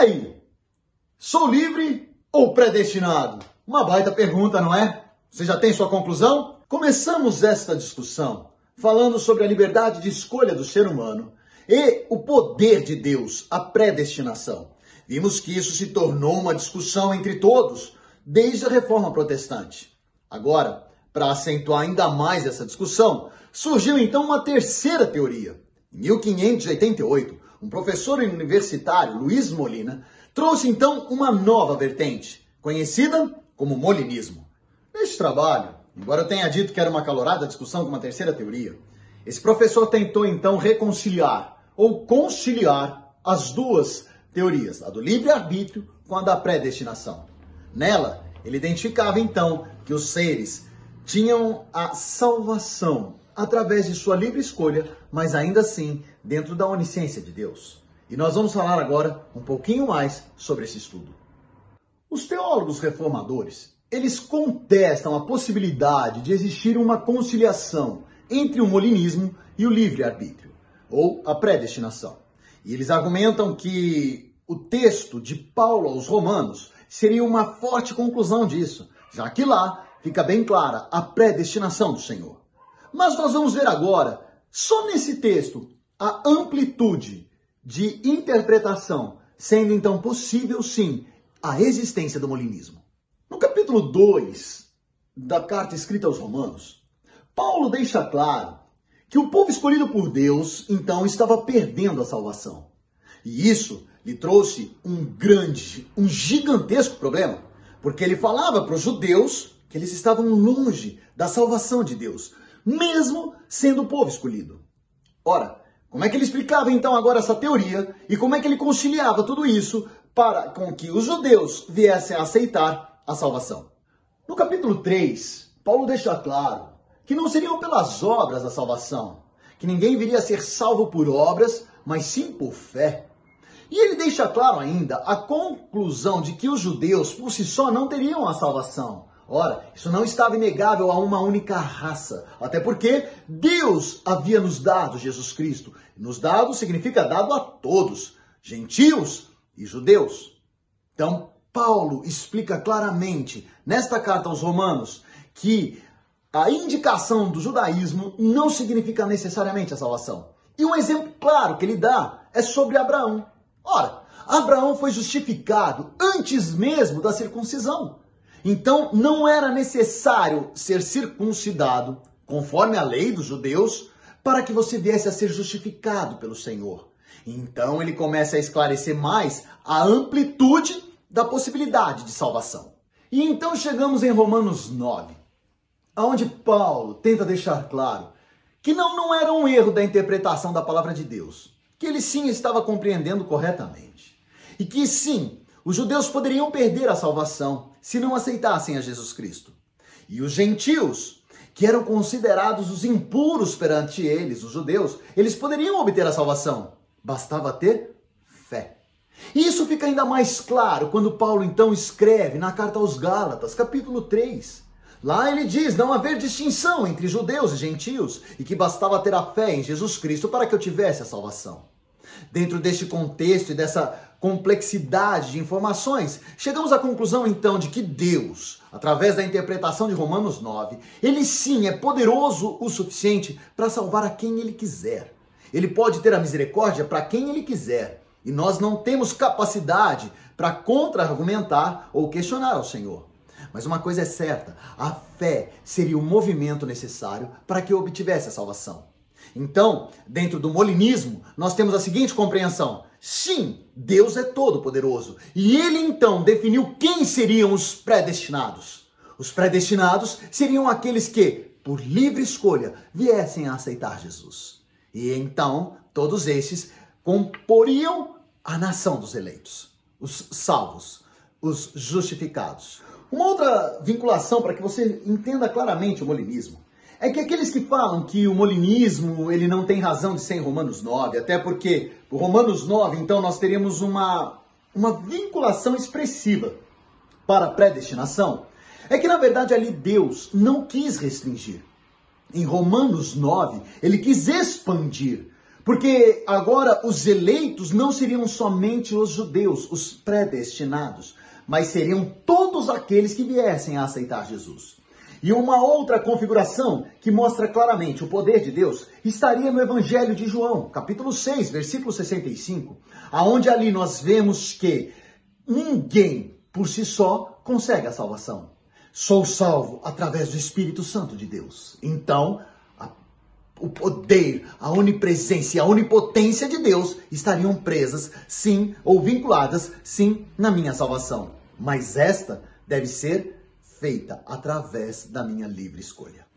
aí? Sou livre ou predestinado? Uma baita pergunta, não é? Você já tem sua conclusão? Começamos esta discussão falando sobre a liberdade de escolha do ser humano e o poder de Deus, a predestinação. Vimos que isso se tornou uma discussão entre todos desde a reforma protestante. Agora, para acentuar ainda mais essa discussão, surgiu então uma terceira teoria. Em 1588, um professor universitário, Luiz Molina, trouxe então uma nova vertente, conhecida como molinismo. Neste trabalho, embora eu tenha dito que era uma calorada discussão com uma terceira teoria, esse professor tentou então reconciliar ou conciliar as duas teorias, a do livre-arbítrio com a da predestinação. Nela, ele identificava então que os seres tinham a salvação através de sua livre escolha, mas ainda assim dentro da onisciência de Deus. E nós vamos falar agora um pouquinho mais sobre esse estudo. Os teólogos reformadores, eles contestam a possibilidade de existir uma conciliação entre o molinismo e o livre-arbítrio, ou a predestinação. E eles argumentam que o texto de Paulo aos Romanos seria uma forte conclusão disso, já que lá fica bem clara a predestinação do Senhor. Mas nós vamos ver agora, só nesse texto, a amplitude de interpretação, sendo então possível sim a existência do molinismo. No capítulo 2 da carta escrita aos Romanos, Paulo deixa claro que o povo escolhido por Deus então estava perdendo a salvação. E isso lhe trouxe um grande, um gigantesco problema, porque ele falava para os judeus que eles estavam longe da salvação de Deus, mesmo sendo o povo escolhido. Ora, como é que ele explicava então agora essa teoria e como é que ele conciliava tudo isso para com que os judeus viessem a aceitar a salvação? No capítulo 3, Paulo deixa claro que não seriam pelas obras a salvação, que ninguém viria a ser salvo por obras, mas sim por fé. E ele deixa claro ainda a conclusão de que os judeus por si só não teriam a salvação. Ora, isso não estava inegável a uma única raça, até porque Deus havia nos dado Jesus Cristo. Nos dado significa dado a todos, gentios e judeus. Então, Paulo explica claramente nesta carta aos Romanos que a indicação do judaísmo não significa necessariamente a salvação. E um exemplo claro que ele dá é sobre Abraão. Ora, Abraão foi justificado antes mesmo da circuncisão. Então não era necessário ser circuncidado, conforme a lei dos judeus, para que você viesse a ser justificado pelo Senhor. Então ele começa a esclarecer mais a amplitude da possibilidade de salvação. E então chegamos em Romanos 9, onde Paulo tenta deixar claro que não, não era um erro da interpretação da palavra de Deus, que ele sim estava compreendendo corretamente. E que sim, os judeus poderiam perder a salvação se não aceitassem a Jesus Cristo. E os gentios, que eram considerados os impuros perante eles, os judeus, eles poderiam obter a salvação. Bastava ter fé. E isso fica ainda mais claro quando Paulo então escreve na carta aos Gálatas, capítulo 3. Lá ele diz não haver distinção entre judeus e gentios e que bastava ter a fé em Jesus Cristo para que eu tivesse a salvação. Dentro deste contexto e dessa complexidade de informações, chegamos à conclusão então de que Deus, através da interpretação de Romanos 9, ele sim é poderoso o suficiente para salvar a quem ele quiser. Ele pode ter a misericórdia para quem ele quiser. E nós não temos capacidade para contra-argumentar ou questionar ao Senhor. Mas uma coisa é certa: a fé seria o movimento necessário para que obtivesse a salvação. Então, dentro do molinismo, nós temos a seguinte compreensão: sim, Deus é todo-poderoso. E ele então definiu quem seriam os predestinados. Os predestinados seriam aqueles que, por livre escolha, viessem a aceitar Jesus. E então, todos esses comporiam a nação dos eleitos, os salvos, os justificados. Uma outra vinculação para que você entenda claramente o molinismo é que aqueles que falam que o molinismo ele não tem razão de ser em Romanos 9, até porque o Romanos 9, então, nós teríamos uma, uma vinculação expressiva para a predestinação, é que na verdade ali Deus não quis restringir. Em Romanos 9, ele quis expandir, Porque agora os eleitos não seriam somente os judeus, os predestinados, mas seriam todos aqueles que viessem a aceitar Jesus. E uma outra configuração que mostra claramente o poder de Deus estaria no Evangelho de João, capítulo 6, versículo 65, aonde ali nós vemos que ninguém por si só consegue a salvação. Sou salvo através do Espírito Santo de Deus. Então, a, o poder, a onipresença e a onipotência de Deus estariam presas, sim, ou vinculadas, sim, na minha salvação. Mas esta deve ser feita através da minha livre escolha.